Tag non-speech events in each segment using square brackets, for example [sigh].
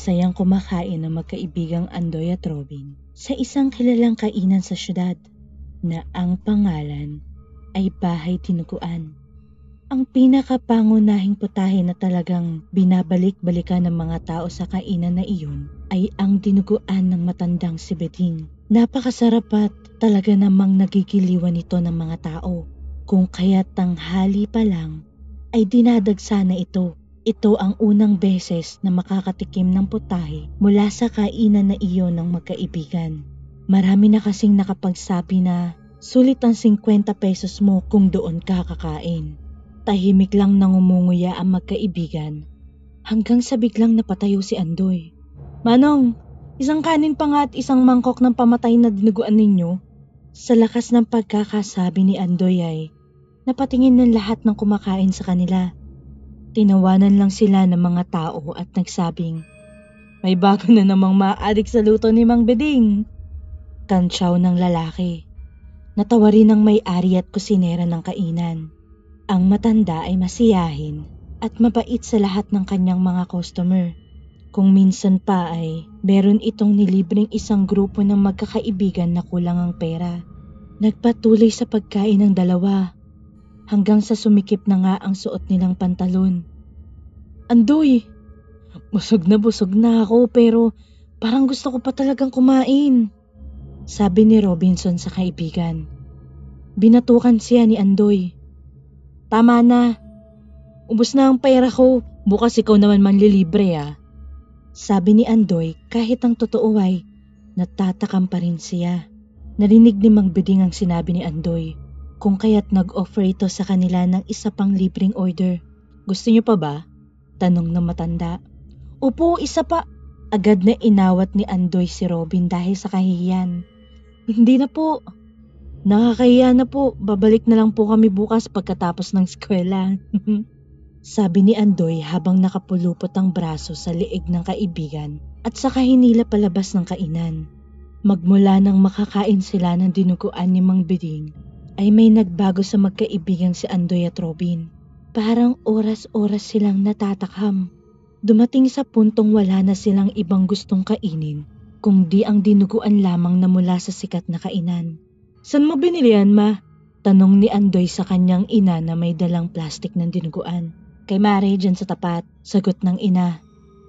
Masayang kumakain ng magkaibigang Andoy at Robin sa isang kilalang kainan sa syudad na ang pangalan ay Bahay Tinuguan. Ang pinakapangunahing putahe na talagang binabalik-balikan ng mga tao sa kainan na iyon ay ang dinuguan ng matandang si Beding. Napakasarap at talaga namang nagigiliwan ito ng mga tao. Kung kaya't tanghali pa lang ay dinadagsa na ito ito ang unang beses na makakatikim ng putahe mula sa kainan na iyon ng magkaibigan. Marami na kasing nakapagsabi na sulit ang 50 pesos mo kung doon ka kakain. Tahimik lang nangumunguya ang magkaibigan hanggang sa biglang napatayo si Andoy. Manong, isang kanin pa nga at isang mangkok ng pamatay na dinuguan ninyo. Sa lakas ng pagkakasabi ni Andoy ay napatingin ng lahat ng kumakain sa kanila. Tinawanan lang sila ng mga tao at nagsabing, May bago na namang maadik sa luto ni Mang Beding. Tansyaw ng lalaki. Natawa rin ng may-ari at kusinera ng kainan. Ang matanda ay masiyahin at mabait sa lahat ng kanyang mga customer. Kung minsan pa ay meron itong nilibreng isang grupo ng magkakaibigan na kulang ang pera. Nagpatuloy sa pagkain ng dalawa hanggang sa sumikip na nga ang suot nilang pantalon. Andoy, busog na busog na ako pero parang gusto ko pa talagang kumain. Sabi ni Robinson sa kaibigan. Binatukan siya ni Andoy. Tama na. Ubus na ang pera ko. Bukas ikaw naman manlilibre ah. Sabi ni Andoy kahit ang totoo ay natatakam pa rin siya. Narinig ni Mang Biding ang sinabi ni Andoy kung kaya't nag-offer ito sa kanila ng isa pang libreng order. Gusto niyo pa ba? Tanong ng matanda. Opo, isa pa. Agad na inawat ni Andoy si Robin dahil sa kahihiyan. Hindi na po. Nakakahiya na po. Babalik na lang po kami bukas pagkatapos ng eskwela. [laughs] Sabi ni Andoy habang nakapulupot ang braso sa liig ng kaibigan at saka hinila palabas ng kainan. Magmula nang makakain sila ng dinuguan ni Mang Biding, ay may nagbago sa magkaibigang si Andoy at Robin. Parang oras-oras silang natatakam. Dumating sa puntong wala na silang ibang gustong kainin, kundi ang dinuguan lamang na mula sa sikat na kainan. San mo binili yan, ma? Tanong ni Andoy sa kanyang ina na may dalang plastik ng dinuguan. Kay Mare dyan sa tapat, sagot ng ina.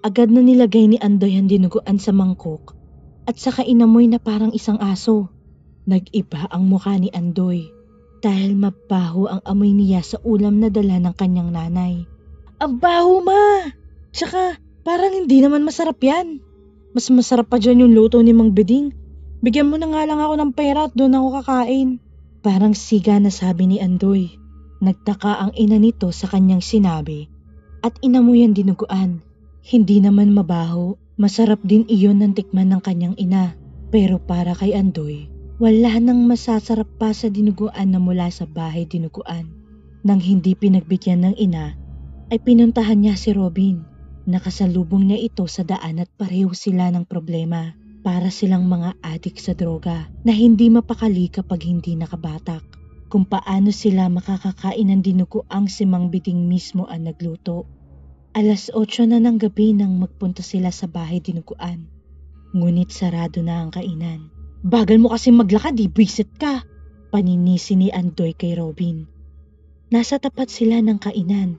Agad na nilagay ni Andoy ang dinuguan sa mangkok at saka inamoy na parang isang aso. Nag-iba ang mukha ni Andoy dahil mabaho ang amoy niya sa ulam na dala ng kanyang nanay. Ang baho ma! Tsaka parang hindi naman masarap yan. Mas masarap pa dyan yung luto ni Mang Beding. Bigyan mo na nga lang ako ng pera at doon ako kakain. Parang siga na sabi ni Andoy. Nagtaka ang ina nito sa kanyang sinabi at inamoy ang dinuguan. Hindi naman mabaho, masarap din iyon ng tikman ng kanyang ina. Pero para kay Andoy, wala nang masasarap pa sa dinuguan na mula sa bahay dinuguan. Nang hindi pinagbigyan ng ina, ay pinuntahan niya si Robin. Nakasalubong niya ito sa daan at pareho sila ng problema. Para silang mga adik sa droga na hindi mapakali kapag hindi nakabatak. Kung paano sila makakakain ng dinuguang si Mang Biding mismo ang nagluto. Alas 8 na ng gabi nang magpunta sila sa bahay dinuguan. Ngunit sarado na ang kainan. Bagal mo kasi maglakad, di buwisit ka. Paninisi ni Andoy kay Robin. Nasa tapat sila ng kainan.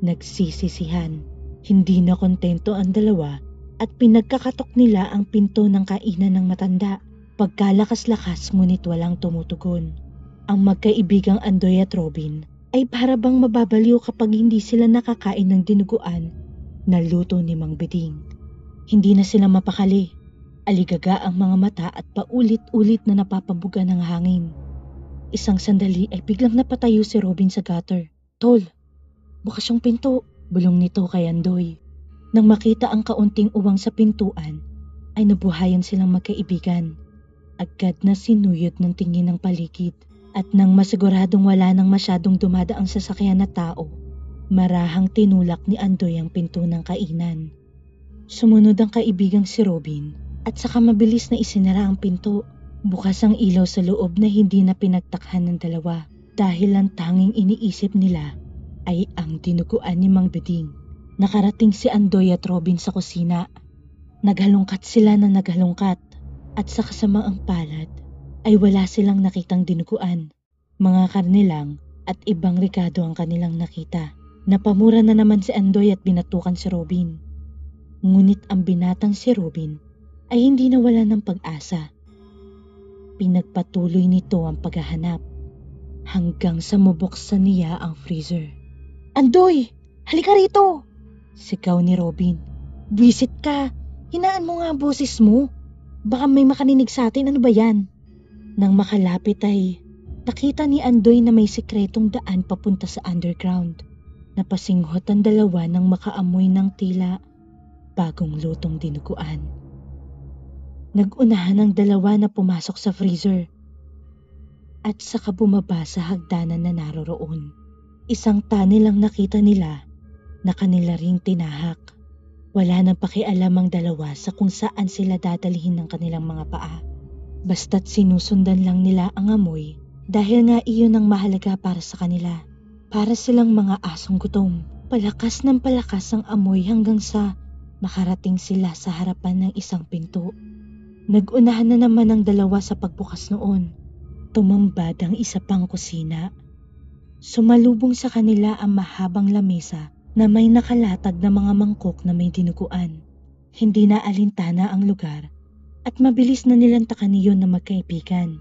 Nagsisisihan. Hindi na kontento ang dalawa at pinagkakatok nila ang pinto ng kainan ng matanda. Pagkalakas-lakas ngunit walang tumutugon. Ang magkaibigang Andoy at Robin ay para bang mababaliw kapag hindi sila nakakain ng dinuguan na luto ni Mang Beding. Hindi na sila mapakali Aligaga ang mga mata at paulit-ulit na napapabuga ng hangin. Isang sandali ay biglang napatayo si Robin sa gutter. Tol, bukas yung pinto, bulong nito kay Andoy. Nang makita ang kaunting uwang sa pintuan, ay nabuhayan silang magkaibigan. Agad na sinuyod ng tingin ng paligid at nang masiguradong wala nang masyadong dumadaang sasakyan na tao, marahang tinulak ni Andoy ang pinto ng kainan. Sumunod ang kaibigang si Robin at saka mabilis na isinara ang pinto. Bukas ang ilaw sa loob na hindi na pinagtakhan ng dalawa dahil ang tanging iniisip nila ay ang dinuguan ni Mang Beding. Nakarating si Andoy at Robin sa kusina. Naghalungkat sila na naghalungkat at sa kasamaang palad ay wala silang nakitang dinuguan. Mga karne lang at ibang rikado ang kanilang nakita. Napamura na naman si Andoy at binatukan si Robin. Ngunit ang binatang si Robin ay hindi nawala ng pag-asa. Pinagpatuloy nito ang paghahanap hanggang sa mabuksan niya ang freezer. Andoy! Halika rito! Sigaw ni Robin. Visit ka! Hinaan mo nga ang boses mo. Baka may makaninig sa atin, ano ba yan? Nang makalapit ay nakita ni Andoy na may sikretong daan papunta sa underground. Napasinghot ang dalawa nang makaamoy ng tila bagong lutong dinuguan. Nagunahan ang dalawa na pumasok sa freezer at saka bumaba sa hagdanan na naroroon. Isang tunnel ang nakita nila na kanila ring tinahak. Wala nang pakialam ang dalawa sa kung saan sila dadalhin ng kanilang mga paa. Basta't sinusundan lang nila ang amoy dahil nga iyon ang mahalaga para sa kanila. Para silang mga asong gutom. Palakas ng palakas ang amoy hanggang sa makarating sila sa harapan ng isang pinto. Nagunahan na naman ang dalawa sa pagbukas noon. Tumambad ang isa pang kusina. Sumalubong sa kanila ang mahabang lamesa na may nakalatag na mga mangkok na may dinuguan. Hindi na alintana ang lugar at mabilis na nilang takan niyon na magkaibigan.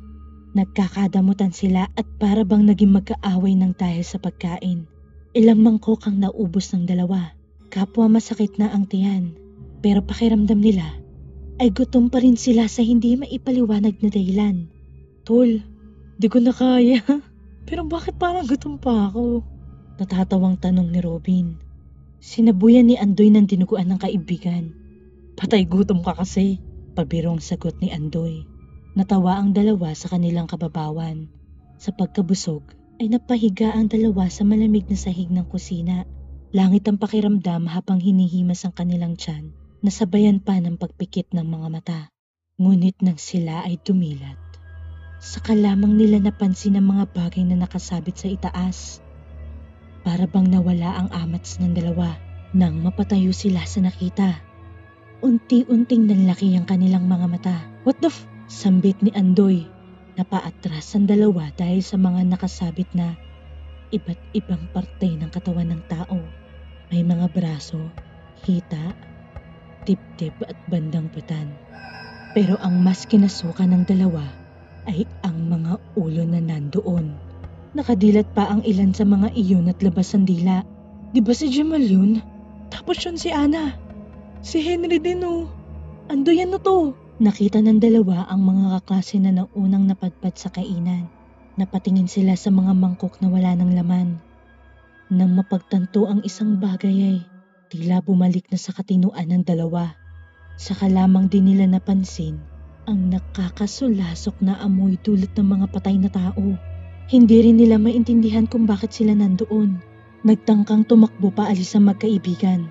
Nagkakadamutan sila at para bang naging magkaaway ng dahil sa pagkain. Ilang mangkok ang naubos ng dalawa. Kapwa masakit na ang tiyan. Pero pakiramdam nila ay gutom pa rin sila sa hindi maipaliwanag na dahilan. Tol, di ko na kaya. [laughs] Pero bakit parang gutom pa ako? Natatawang tanong ni Robin. Sinabuyan ni Andoy ng dinuguan ng kaibigan. Patay gutom ka kasi, pabirong sagot ni Andoy. Natawa ang dalawa sa kanilang kababawan. Sa pagkabusog ay napahiga ang dalawa sa malamig na sahig ng kusina. Langit ang pakiramdam habang hinihimas ang kanilang tiyan nasabayan pa ng pagpikit ng mga mata. Ngunit nang sila ay dumilat, saka lamang nila napansin ang mga bagay na nakasabit sa itaas. Para bang nawala ang amats ng dalawa nang mapatayo sila sa nakita. Unti-unting nanlaki ang kanilang mga mata. What the f... Sambit ni Andoy. Napaatras ang dalawa dahil sa mga nakasabit na iba't ibang parte ng katawan ng tao. May mga braso, hita, dibdib at bandang putan. Pero ang mas kinasukan ng dalawa ay ang mga ulo na nandoon. Nakadilat pa ang ilan sa mga iyon at labas ang dila. Di ba si Jamal yun? Tapos yun si Ana. Si Henry din oh. Ando yan na to. Nakita ng dalawa ang mga kaklase na naunang napadpad sa kainan. Napatingin sila sa mga mangkok na wala ng laman. Nang mapagtanto ang isang bagay ay tila bumalik na sa katinuan ng dalawa. Saka lamang din nila napansin ang nakakasulasok na amoy dulot ng mga patay na tao. Hindi rin nila maintindihan kung bakit sila nandoon. Nagtangkang tumakbo pa alis ang magkaibigan.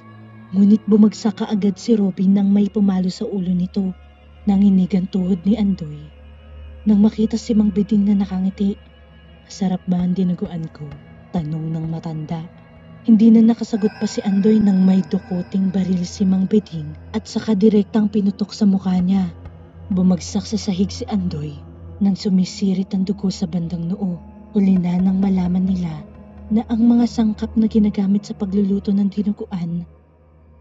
Ngunit bumagsak kaagad si Robin nang may pumalo sa ulo nito. Nanginig ang tuhod ni Andoy. Nang makita si Mang Biding na nakangiti, Masarap ba ang dinuguan ko? Tanong ng matanda. Hindi na nakasagot pa si Andoy nang may dukuting baril si Mang Biding at saka direktang pinutok sa mukha niya. Bumagsak sa sahig si Andoy nang sumisirit ang dugo sa bandang noo. Huli na nang malaman nila na ang mga sangkap na ginagamit sa pagluluto ng dinuguan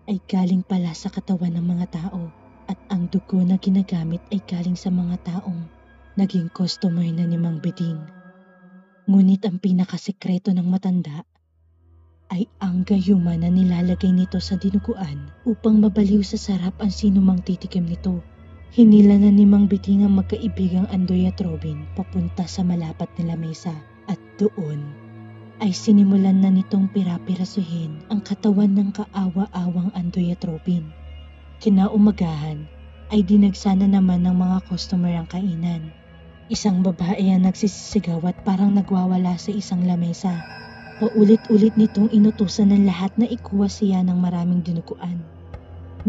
ay galing pala sa katawan ng mga tao at ang dugo na ginagamit ay galing sa mga taong naging customer na ni Mang Biding. Ngunit ang pinakasekreto ng matanda ay ang gayuma na nilalagay nito sa dinuguan upang mabaliw sa sarap ang sinumang titikim nito. Hinila na ni Mang Biting ang magkaibigang Andoy at Robin papunta sa malapat nila mesa at doon ay sinimulan na nitong pirapirasuhin ang katawan ng kaawa-awang Andoy at Robin. Kinaumagahan ay dinagsana naman ng mga customer ang kainan. Isang babae ang nagsisisigaw at parang nagwawala sa isang lamesa. Paulit-ulit nitong inutusan ng lahat na ikuha siya ng maraming dinuguan.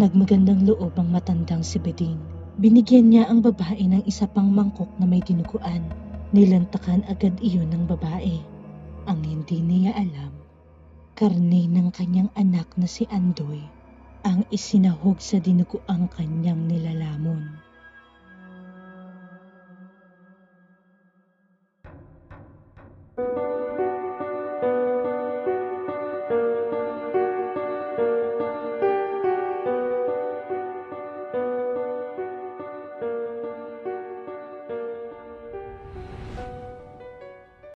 Nagmagandang loob ang matandang si Beding Binigyan niya ang babae ng isa pang mangkok na may dinuguan. Nilantakan agad iyon ng babae. Ang hindi niya alam, karne ng kanyang anak na si Andoy ang isinahog sa dinuguang kanyang nilalamon.